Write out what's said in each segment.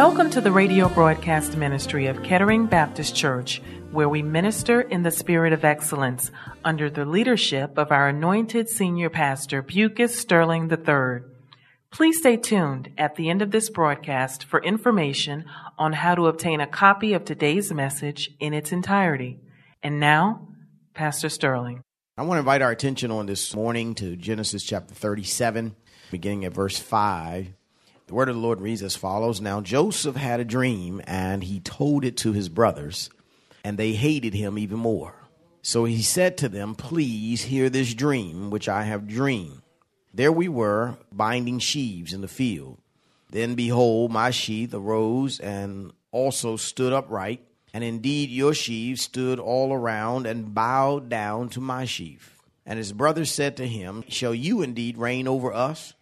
Welcome to the radio broadcast ministry of Kettering Baptist Church, where we minister in the spirit of excellence under the leadership of our anointed senior pastor, Bucas Sterling III. Please stay tuned at the end of this broadcast for information on how to obtain a copy of today's message in its entirety. And now, Pastor Sterling. I want to invite our attention on this morning to Genesis chapter 37, beginning at verse 5. The word of the Lord reads as follows Now Joseph had a dream, and he told it to his brothers, and they hated him even more. So he said to them, Please hear this dream which I have dreamed. There we were, binding sheaves in the field. Then behold, my sheaf arose and also stood upright, and indeed your sheaves stood all around and bowed down to my sheaf. And his brothers said to him, Shall you indeed reign over us?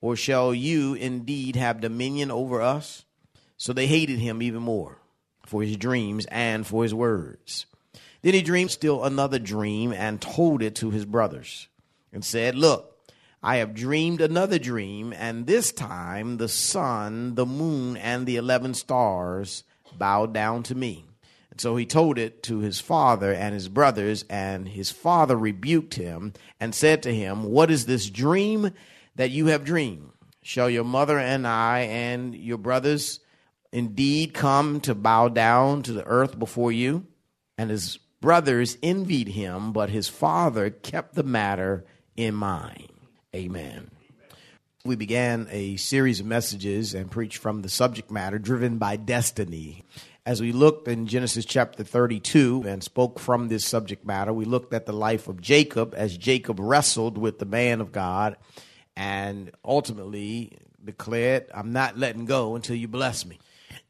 Or shall you indeed have dominion over us? So they hated him even more for his dreams and for his words. Then he dreamed still another dream and told it to his brothers and said, Look, I have dreamed another dream, and this time the sun, the moon, and the eleven stars bowed down to me. And so he told it to his father and his brothers, and his father rebuked him and said to him, What is this dream that you have dreamed? Shall your mother and I and your brothers indeed come to bow down to the earth before you? And his brothers envied him, but his father kept the matter in mind. Amen. We began a series of messages and preached from the subject matter driven by destiny. As we looked in Genesis chapter 32 and spoke from this subject matter, we looked at the life of Jacob as Jacob wrestled with the man of God and ultimately declared, I'm not letting go until you bless me.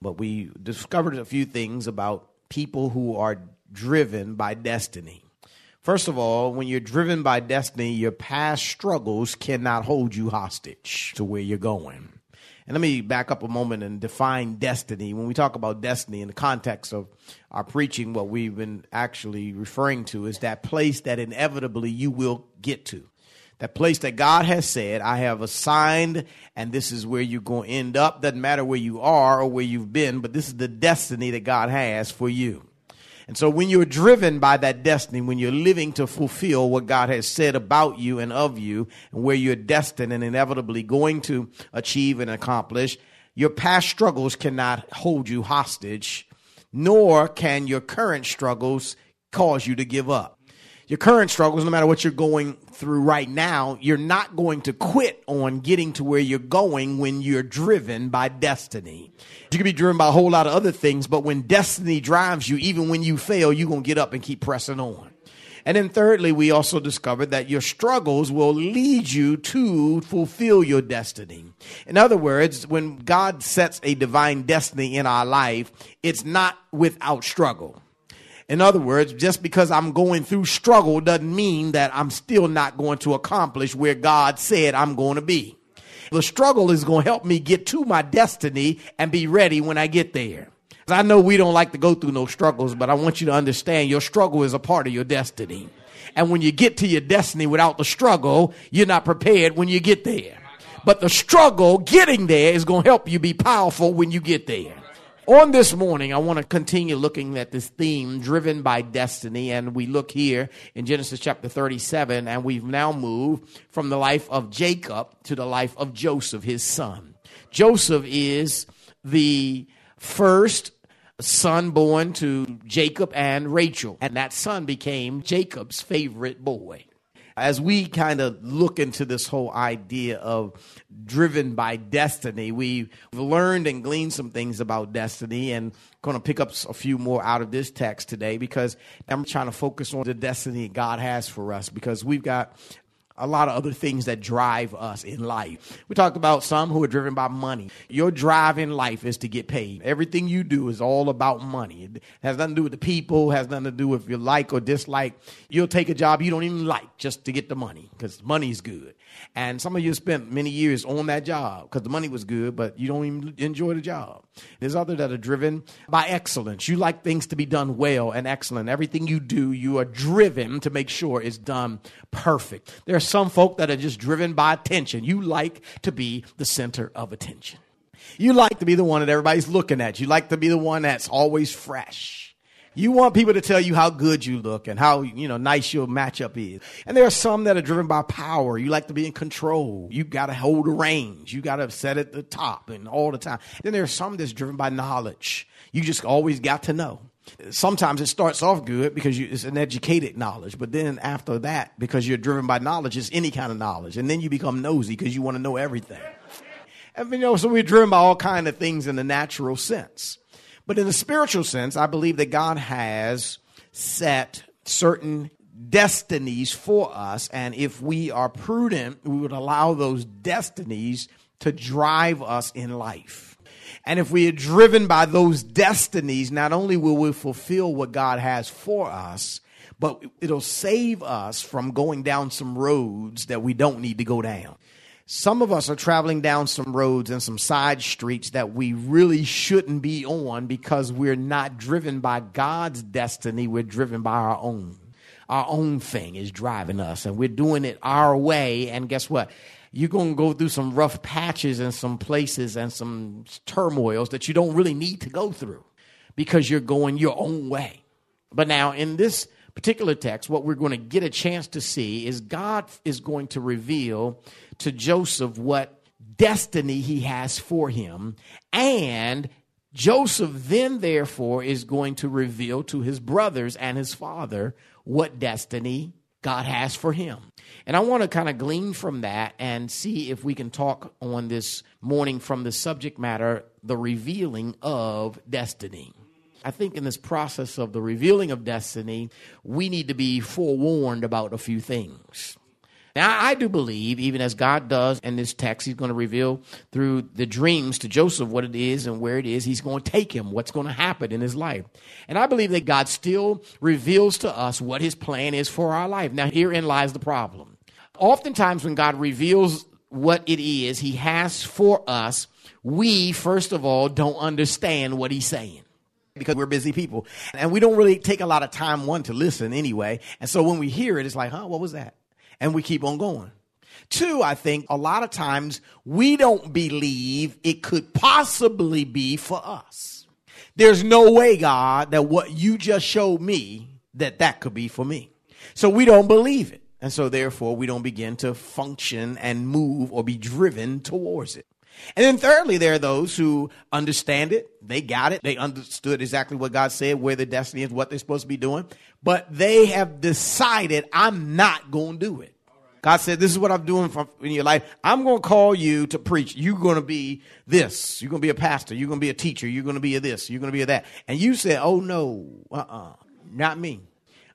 But we discovered a few things about people who are driven by destiny. First of all, when you're driven by destiny, your past struggles cannot hold you hostage to where you're going. And let me back up a moment and define destiny. When we talk about destiny in the context of our preaching, what we've been actually referring to is that place that inevitably you will get to. That place that God has said, I have assigned, and this is where you're going to end up. Doesn't matter where you are or where you've been, but this is the destiny that God has for you. And so when you're driven by that destiny, when you're living to fulfill what God has said about you and of you, and where you're destined and inevitably going to achieve and accomplish, your past struggles cannot hold you hostage, nor can your current struggles cause you to give up your current struggles, no matter what you're going through right now, you're not going to quit on getting to where you're going when you're driven by destiny. You can be driven by a whole lot of other things, but when destiny drives you, even when you fail, you're going to get up and keep pressing on. And then thirdly, we also discovered that your struggles will lead you to fulfill your destiny. In other words, when God sets a divine destiny in our life, it's not without struggle. In other words, just because I'm going through struggle doesn't mean that I'm still not going to accomplish where God said I'm going to be. The struggle is going to help me get to my destiny and be ready when I get there. I know we don't like to go through no struggles, but I want you to understand your struggle is a part of your destiny. And when you get to your destiny without the struggle, you're not prepared when you get there. But the struggle getting there is going to help you be powerful when you get there. On this morning, I want to continue looking at this theme, driven by destiny. And we look here in Genesis chapter 37, and we've now moved from the life of Jacob to the life of Joseph, his son. Joseph is the first son born to Jacob and Rachel, and that son became Jacob's favorite boy. As we kind of look into this whole idea of driven by destiny, we've learned and gleaned some things about destiny and going to pick up a few more out of this text today because I'm trying to focus on the destiny God has for us because we've got a lot of other things that drive us in life. We talked about some who are driven by money. Your drive in life is to get paid. Everything you do is all about money. It has nothing to do with the people, has nothing to do with you like or dislike. You'll take a job you don't even like just to get the money because money's good. And some of you spent many years on that job because the money was good, but you don't even enjoy the job. There's others that are driven by excellence. You like things to be done well and excellent. Everything you do, you are driven to make sure it's done perfect. There are some folk that are just driven by attention. You like to be the center of attention. You like to be the one that everybody's looking at. You like to be the one that's always fresh. You want people to tell you how good you look and how, you know, nice your matchup is. And there are some that are driven by power. You like to be in control. You got to hold the reins. You got to set at the top and all the time. Then there are some that's driven by knowledge. You just always got to know. Sometimes it starts off good because you, it's an educated knowledge, but then after that, because you're driven by knowledge, it's any kind of knowledge, and then you become nosy because you want to know everything. And you know, so we're driven by all kind of things in the natural sense. But in the spiritual sense, I believe that God has set certain destinies for us. And if we are prudent, we would allow those destinies to drive us in life. And if we are driven by those destinies, not only will we fulfill what God has for us, but it'll save us from going down some roads that we don't need to go down. Some of us are traveling down some roads and some side streets that we really shouldn't be on because we're not driven by God's destiny. We're driven by our own. Our own thing is driving us, and we're doing it our way. And guess what? You're going to go through some rough patches and some places and some turmoils that you don't really need to go through because you're going your own way. But now, in this particular text, what we're going to get a chance to see is God is going to reveal to Joseph what destiny he has for him. And Joseph then, therefore, is going to reveal to his brothers and his father what destiny God has for him. And I want to kind of glean from that and see if we can talk on this morning from the subject matter, the revealing of destiny. I think in this process of the revealing of destiny, we need to be forewarned about a few things. Now, I do believe, even as God does in this text, He's going to reveal through the dreams to Joseph what it is and where it is He's going to take him, what's going to happen in his life. And I believe that God still reveals to us what His plan is for our life. Now, herein lies the problem. Oftentimes, when God reveals what it is He has for us, we, first of all, don't understand what He's saying because we're busy people. And we don't really take a lot of time one to listen anyway. And so when we hear it it's like huh what was that? And we keep on going. Two i think a lot of times we don't believe it could possibly be for us. There's no way god that what you just showed me that that could be for me. So we don't believe it. And so therefore we don't begin to function and move or be driven towards it and then thirdly, there are those who understand it. They got it. They understood exactly what God said, where their destiny is, what they're supposed to be doing. But they have decided, I'm not going to do it. God said, This is what I'm doing for, in your life. I'm going to call you to preach. You're going to be this. You're going to be a pastor. You're going to be a teacher. You're going to be a this. You're going to be a that. And you said, Oh, no, uh uh-uh, uh, not me.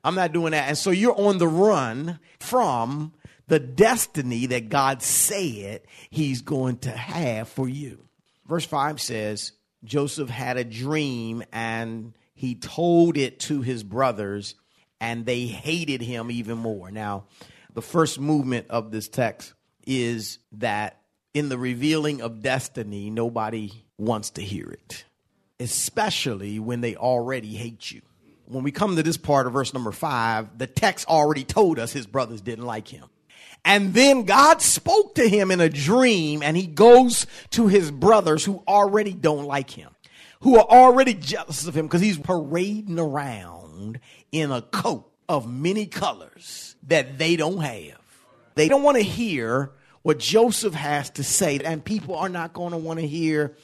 I'm not doing that. And so you're on the run from the destiny that God said he's going to have for you. Verse 5 says Joseph had a dream and he told it to his brothers and they hated him even more. Now, the first movement of this text is that in the revealing of destiny, nobody wants to hear it, especially when they already hate you. When we come to this part of verse number five, the text already told us his brothers didn't like him. And then God spoke to him in a dream, and he goes to his brothers who already don't like him, who are already jealous of him because he's parading around in a coat of many colors that they don't have. They don't want to hear what Joseph has to say, and people are not going to want to hear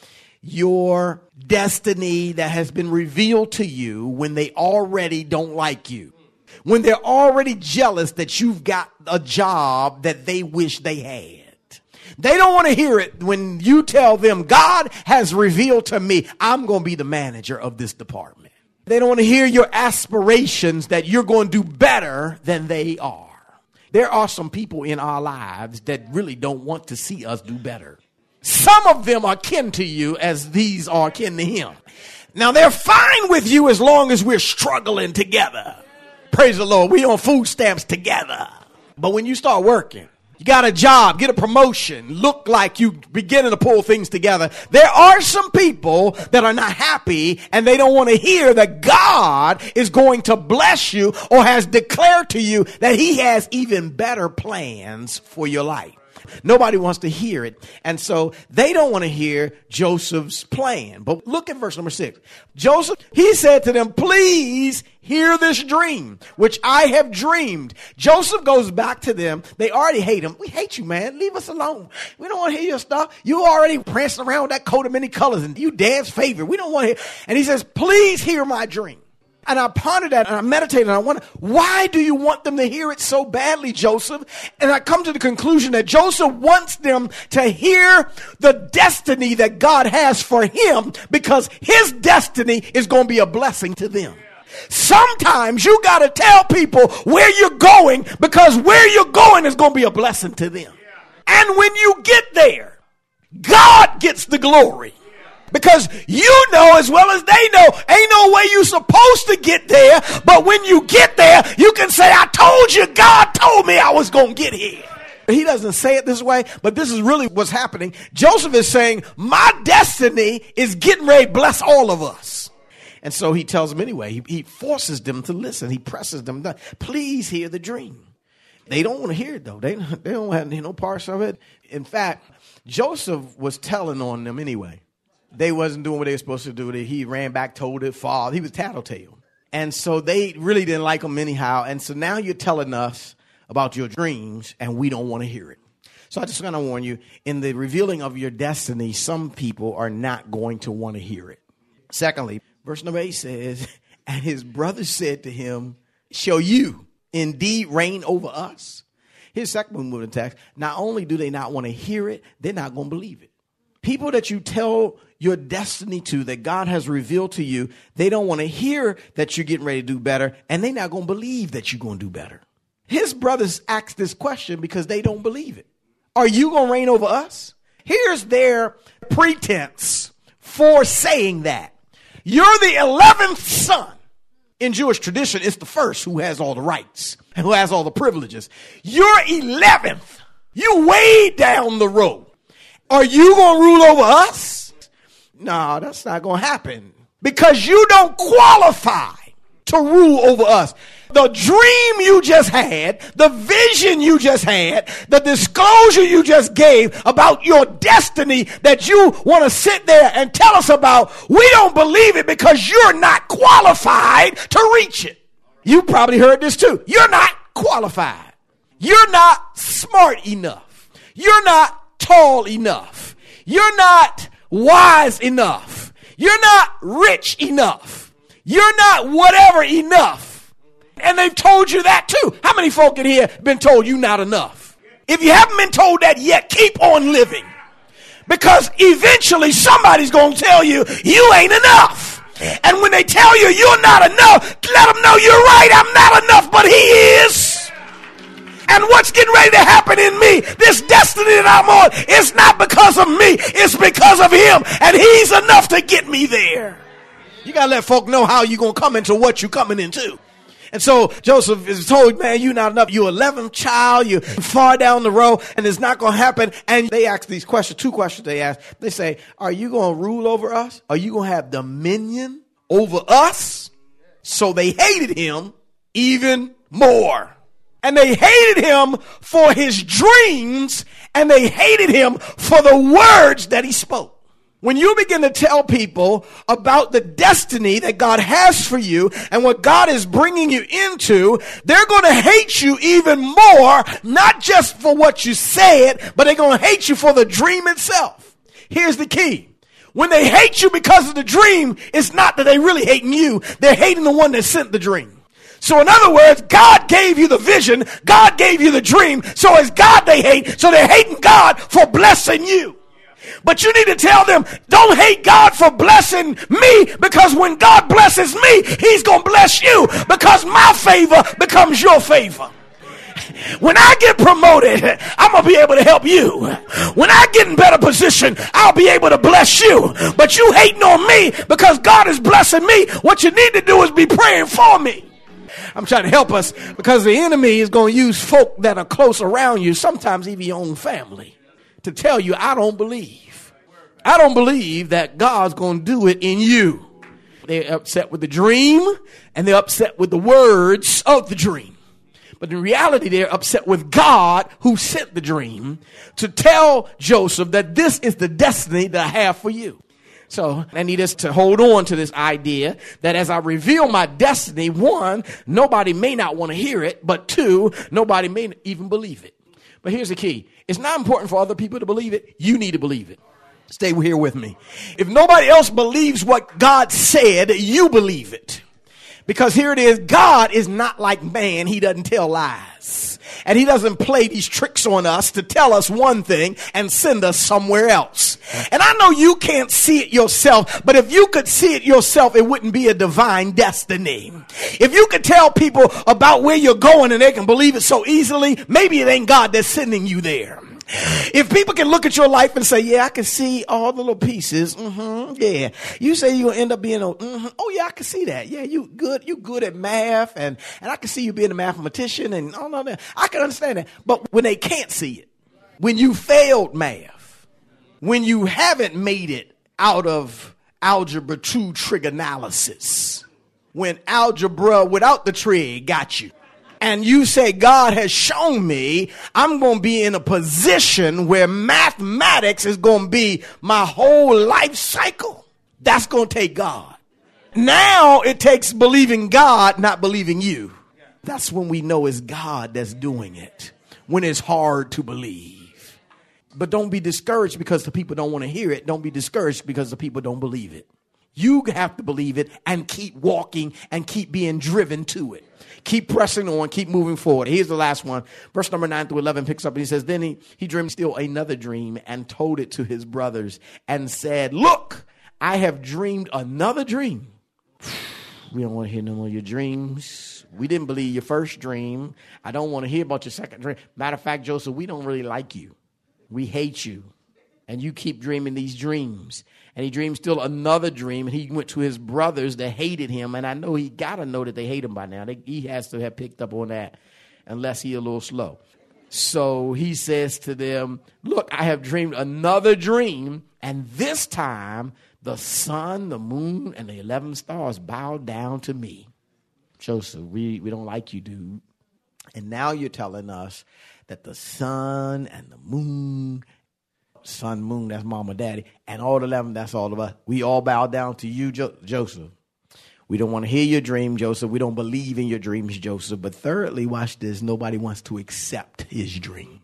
your destiny that has been revealed to you when they already don't like you. When they're already jealous that you've got a job that they wish they had. They don't want to hear it when you tell them, God has revealed to me, I'm going to be the manager of this department. They don't want to hear your aspirations that you're going to do better than they are. There are some people in our lives that really don't want to see us do better. Some of them are kin to you as these are kin to him. Now they're fine with you as long as we're struggling together. Praise the Lord. We on food stamps together. But when you start working, you got a job, get a promotion, look like you beginning to pull things together. There are some people that are not happy and they don't want to hear that God is going to bless you or has declared to you that he has even better plans for your life. Nobody wants to hear it. And so they don't want to hear Joseph's plan. But look at verse number six. Joseph, he said to them, please hear this dream, which I have dreamed. Joseph goes back to them. They already hate him. We hate you, man. Leave us alone. We don't want to hear your stuff. You already prancing around with that coat of many colors and you dad's favorite. We don't want to hear. And he says, please hear my dream. And I pondered that and I meditated and I wonder, why do you want them to hear it so badly, Joseph? And I come to the conclusion that Joseph wants them to hear the destiny that God has for him because his destiny is going to be a blessing to them. Sometimes you got to tell people where you're going because where you're going is going to be a blessing to them. And when you get there, God gets the glory. Because you know as well as they know, ain't no way you supposed to get there. But when you get there, you can say, I told you, God told me I was going to get here. He doesn't say it this way, but this is really what's happening. Joseph is saying, my destiny is getting ready to bless all of us. And so he tells them anyway, he, he forces them to listen. He presses them please hear the dream. They don't want to hear it though. They, they don't have no parts of it. In fact, Joseph was telling on them anyway they wasn't doing what they were supposed to do. He ran back, told it, father. He was tattletale. And so they really didn't like him anyhow. And so now you're telling us about your dreams and we don't want to hear it. So I just want to warn you in the revealing of your destiny, some people are not going to want to hear it. Secondly, verse number eight says, And his brother said to him, Shall you indeed reign over us? His second the text. Not only do they not want to hear it, they're not going to believe it. People that you tell your destiny to, that God has revealed to you, they don't want to hear that you're getting ready to do better, and they're not going to believe that you're going to do better. His brothers ask this question because they don't believe it. Are you going to reign over us? Here's their pretense for saying that. You're the 11th son. In Jewish tradition, it's the first who has all the rights and who has all the privileges. You're 11th. You way down the road. Are you going to rule over us? No, that's not going to happen because you don't qualify to rule over us. The dream you just had, the vision you just had, the disclosure you just gave about your destiny that you want to sit there and tell us about, we don't believe it because you're not qualified to reach it. You probably heard this too. You're not qualified. You're not smart enough. You're not tall enough. You're not wise enough. You're not rich enough. You're not whatever enough. And they've told you that too. How many folk in here been told you not enough? If you haven't been told that yet, keep on living. Because eventually somebody's going to tell you you ain't enough. And when they tell you you're not enough, let them know you're right. I'm not enough, but he is. And what's getting ready to happen in me, this destiny that I'm on, it's not because of me, it's because of him. And he's enough to get me there. You gotta let folk know how you're gonna come into what you're coming into. And so Joseph is told, man, you're not enough. You're 11th child. You're far down the road and it's not going to happen. And they ask these questions, two questions they ask. They say, are you going to rule over us? Are you going to have dominion over us? So they hated him even more. And they hated him for his dreams and they hated him for the words that he spoke. When you begin to tell people about the destiny that God has for you and what God is bringing you into, they're going to hate you even more, not just for what you said, but they're going to hate you for the dream itself. Here's the key. When they hate you because of the dream, it's not that they really hating you. They're hating the one that sent the dream. So in other words, God gave you the vision, God gave you the dream. So it's God they hate. So they're hating God for blessing you. But you need to tell them, don't hate God for blessing me because when God blesses me, He's going to bless you because my favor becomes your favor. When I get promoted, I'm going to be able to help you. When I get in better position, I'll be able to bless you. But you hating on me because God is blessing me. What you need to do is be praying for me. I'm trying to help us because the enemy is going to use folk that are close around you, sometimes even your own family, to tell you, I don't believe. I don't believe that God's going to do it in you. They're upset with the dream and they're upset with the words of the dream. But in reality, they're upset with God who sent the dream to tell Joseph that this is the destiny that I have for you. So I need us to hold on to this idea that as I reveal my destiny, one, nobody may not want to hear it, but two, nobody may even believe it. But here's the key. It's not important for other people to believe it. You need to believe it. Stay here with me. If nobody else believes what God said, you believe it. Because here it is, God is not like man. He doesn't tell lies. And he doesn't play these tricks on us to tell us one thing and send us somewhere else. And I know you can't see it yourself, but if you could see it yourself, it wouldn't be a divine destiny. If you could tell people about where you're going and they can believe it so easily, maybe it ain't God that's sending you there. If people can look at your life and say, yeah, I can see all the little pieces. Mm-hmm, yeah. You say you're to end up being a, mm-hmm, oh yeah, I can see that. Yeah, you good. You good at math and, and I can see you being a mathematician and all of that. I can understand that. But when they can't see it, when you failed math, when you haven't made it out of algebra 2 trig analysis, when algebra without the trig got you, and you say, God has shown me I'm going to be in a position where mathematics is going to be my whole life cycle, that's going to take God. Now it takes believing God, not believing you. That's when we know it's God that's doing it, when it's hard to believe. But don't be discouraged because the people don't want to hear it. Don't be discouraged because the people don't believe it. You have to believe it and keep walking and keep being driven to it. Keep pressing on, keep moving forward. Here's the last one. Verse number 9 through 11 picks up and he says, Then he, he dreamed still another dream and told it to his brothers and said, Look, I have dreamed another dream. We don't want to hear no more of your dreams. We didn't believe your first dream. I don't want to hear about your second dream. Matter of fact, Joseph, we don't really like you. We hate you. And you keep dreaming these dreams and he dreamed still another dream, and he went to his brothers that hated him. And I know he got to know that they hate him by now. They, he has to have picked up on that, unless he a little slow. So he says to them, Look, I have dreamed another dream, and this time the sun, the moon, and the 11 stars bow down to me. Joseph, we, we don't like you, dude. And now you're telling us that the sun and the moon sun, moon, that's mama, daddy, and all 11, that's all of us. We all bow down to you, jo- Joseph. We don't want to hear your dream, Joseph. We don't believe in your dreams, Joseph. But thirdly, watch this nobody wants to accept his dream.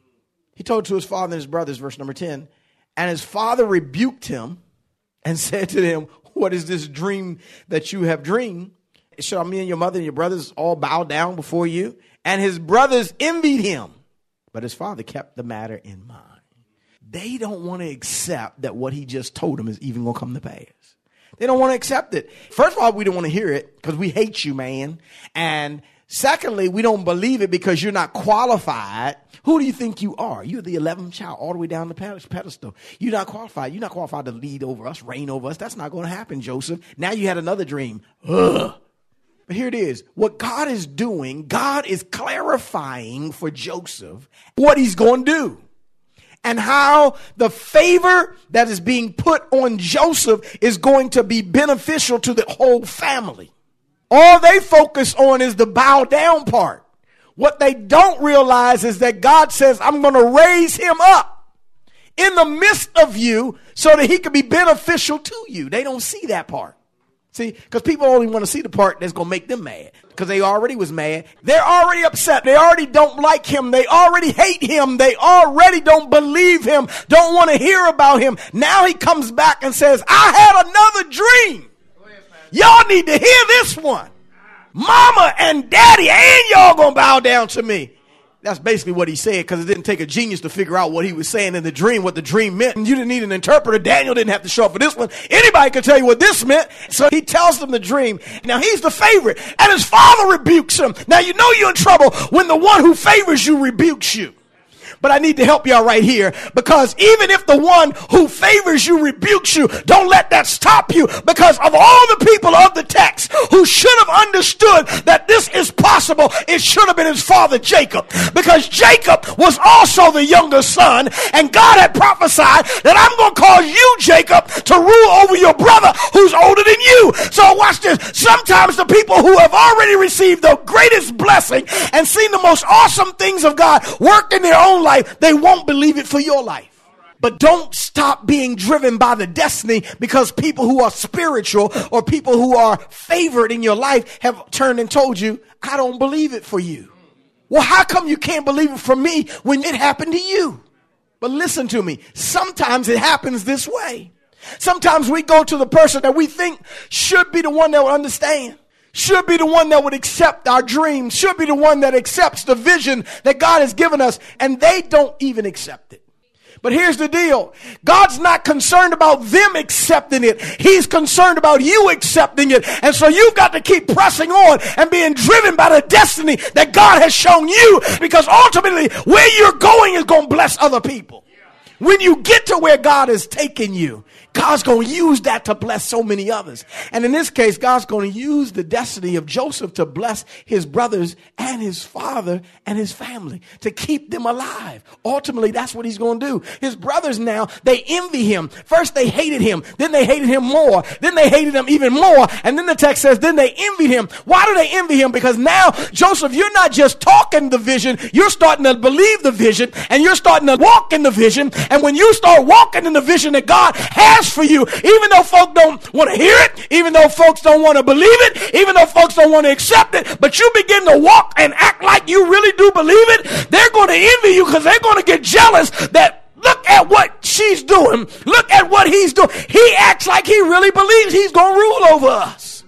He told to his father and his brothers, verse number 10, and his father rebuked him and said to them, What is this dream that you have dreamed? Shall me and your mother and your brothers all bow down before you? And his brothers envied him, but his father kept the matter in mind they don't want to accept that what he just told them is even going to come to pass. They don't want to accept it. First of all, we don't want to hear it because we hate you, man. And secondly, we don't believe it because you're not qualified. Who do you think you are? You're the 11th child all the way down the pedestal. You're not qualified. You're not qualified to lead over us, reign over us. That's not going to happen, Joseph. Now you had another dream. Ugh. But here it is. What God is doing, God is clarifying for Joseph what he's going to do and how the favor that is being put on Joseph is going to be beneficial to the whole family. All they focus on is the bow down part. What they don't realize is that God says, I'm going to raise him up in the midst of you so that he can be beneficial to you. They don't see that part. See, because people only want to see the part that's going to make them mad. Because they already was mad. They're already upset. They already don't like him. They already hate him. They already don't believe him. Don't want to hear about him. Now he comes back and says, I had another dream. Y'all need to hear this one. Mama and daddy and y'all gonna bow down to me. That's basically what he said because it didn't take a genius to figure out what he was saying in the dream, what the dream meant. And you didn't need an interpreter. Daniel didn't have to show up for this one. Anybody could tell you what this meant. So he tells them the dream. Now he's the favorite and his father rebukes him. Now you know you're in trouble when the one who favors you rebukes you. But I need to help y'all right here because even if the one who favors you rebukes you, don't let that stop you because of all the people of the text who should have understood that this is possible, it should have been his father Jacob because Jacob was also the younger son and God had prophesied that I'm going to cause you, Jacob, to rule over your brother who's older than you. So watch this. Sometimes the people who have already received the greatest blessing and seen the most awesome things of God work in their own life life, they won't believe it for your life. But don't stop being driven by the destiny because people who are spiritual or people who are favored in your life have turned and told you, I don't believe it for you. Well, how come you can't believe it for me when it happened to you? But listen to me. Sometimes it happens this way. Sometimes we go to the person that we think should be the one that will understand should be the one that would accept our dreams, should be the one that accepts the vision that God has given us, and they don't even accept it. But here's the deal. God's not concerned about them accepting it. He's concerned about you accepting it. And so you've got to keep pressing on and being driven by the destiny that God has shown you because ultimately where you're going is going to bless other people. When you get to where God is taking you, God's going to use that to bless so many others. And in this case, God's going to use the destiny of Joseph to bless his brothers and his father and his family to keep them alive. Ultimately, that's what he's going to do. His brothers now, they envy him. First, they hated him. Then they hated him more. Then they hated him even more. And then the text says, then they envied him. Why do they envy him? Because now, Joseph, you're not just talking the vision, you're starting to believe the vision and you're starting to walk in the vision. And when you start walking in the vision that God has has for you, even though folk don't want to hear it, even though folks don't want to believe it, even though folks don't want to accept it, but you begin to walk and act like you really do believe it, they're going to envy you because they're going to get jealous that look at what she's doing. Look at what he's doing. He acts like he really believes he's going to rule over us.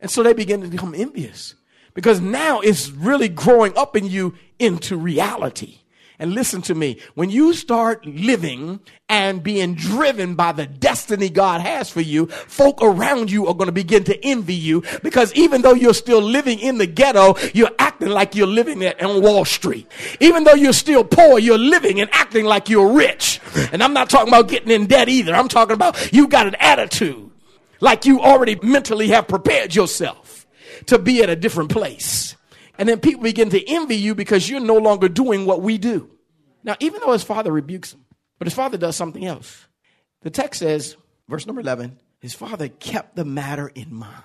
And so they begin to become envious because now it's really growing up in you into reality. And listen to me. When you start living and being driven by the destiny God has for you, folk around you are going to begin to envy you because even though you're still living in the ghetto, you're acting like you're living on Wall Street. Even though you're still poor, you're living and acting like you're rich. And I'm not talking about getting in debt either. I'm talking about you got an attitude like you already mentally have prepared yourself to be at a different place. And then people begin to envy you because you're no longer doing what we do. Now, even though his father rebukes him, but his father does something else. The text says, verse number 11, his father kept the matter in mind.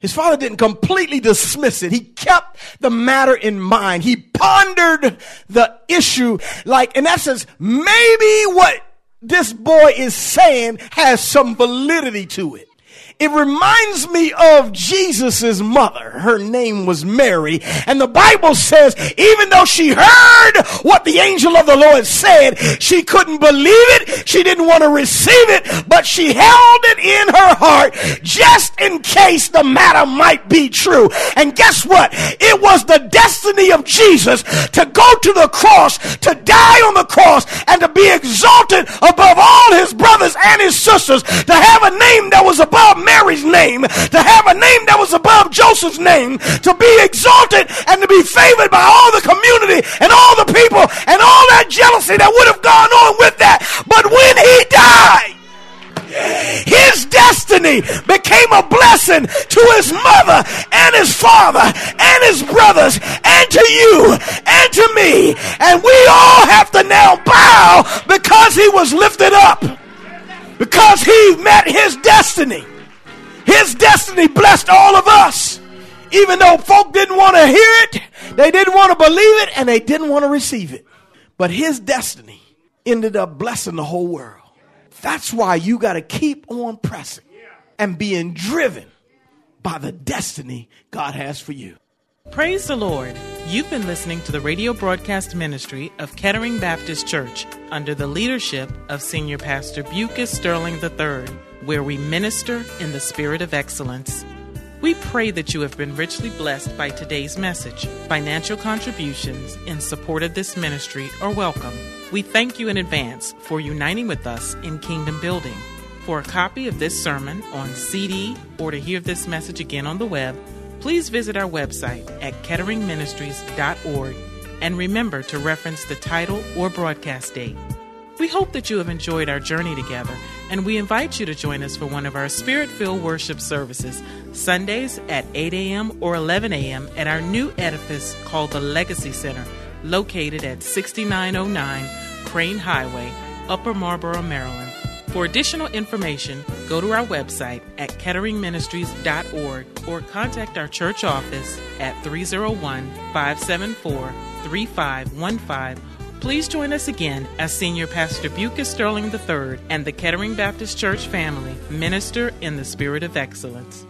His father didn't completely dismiss it. He kept the matter in mind. He pondered the issue like, in essence, maybe what this boy is saying has some validity to it. It reminds me of Jesus's mother. Her name was Mary. And the Bible says, even though she heard what the angel of the Lord said, she couldn't believe it. She didn't want to receive it, but she held it in her heart just in case the matter might be true. And guess what? It was the destiny of Jesus to go to the cross, to die on the cross, and to be exalted above all his brothers and his sisters, to have a name that was above Mary's name, to have a name that was above Joseph's name, to be exalted and to be favored by all the community and all the people and all that jealousy that would have gone on with that. But when he died, his destiny became a blessing to his mother and his father and his brothers and to you and to me. And we all have to now bow because he was lifted up. Because he met his destiny. His destiny blessed all of us. Even though folk didn't want to hear it, they didn't want to believe it, and they didn't want to receive it. But his destiny ended up blessing the whole world. That's why you got to keep on pressing and being driven by the destiny God has for you. Praise the Lord. You've been listening to the radio broadcast ministry of Kettering Baptist Church under the leadership of Senior Pastor Bucas Sterling III where we minister in the spirit of excellence. We pray that you have been richly blessed by today's message. Financial contributions in support of this ministry are welcome. We thank you in advance for uniting with us in kingdom building. For a copy of this sermon on CD or to hear this message again on the web, please visit our website at ketteringministries.org and remember to reference the title or broadcast date. We hope that you have enjoyed our journey together, and we invite you to join us for one of our spirit filled worship services, Sundays at 8 a.m. or 11 a.m. at our new edifice called the Legacy Center, located at 6909 Crain Highway, Upper Marlboro, Maryland. For additional information, go to our website at ketteringministries.org or contact our church office at 301 574 3515. Please join us again as Senior Pastor Bucas Sterling III and the Kettering Baptist Church family minister in the spirit of excellence.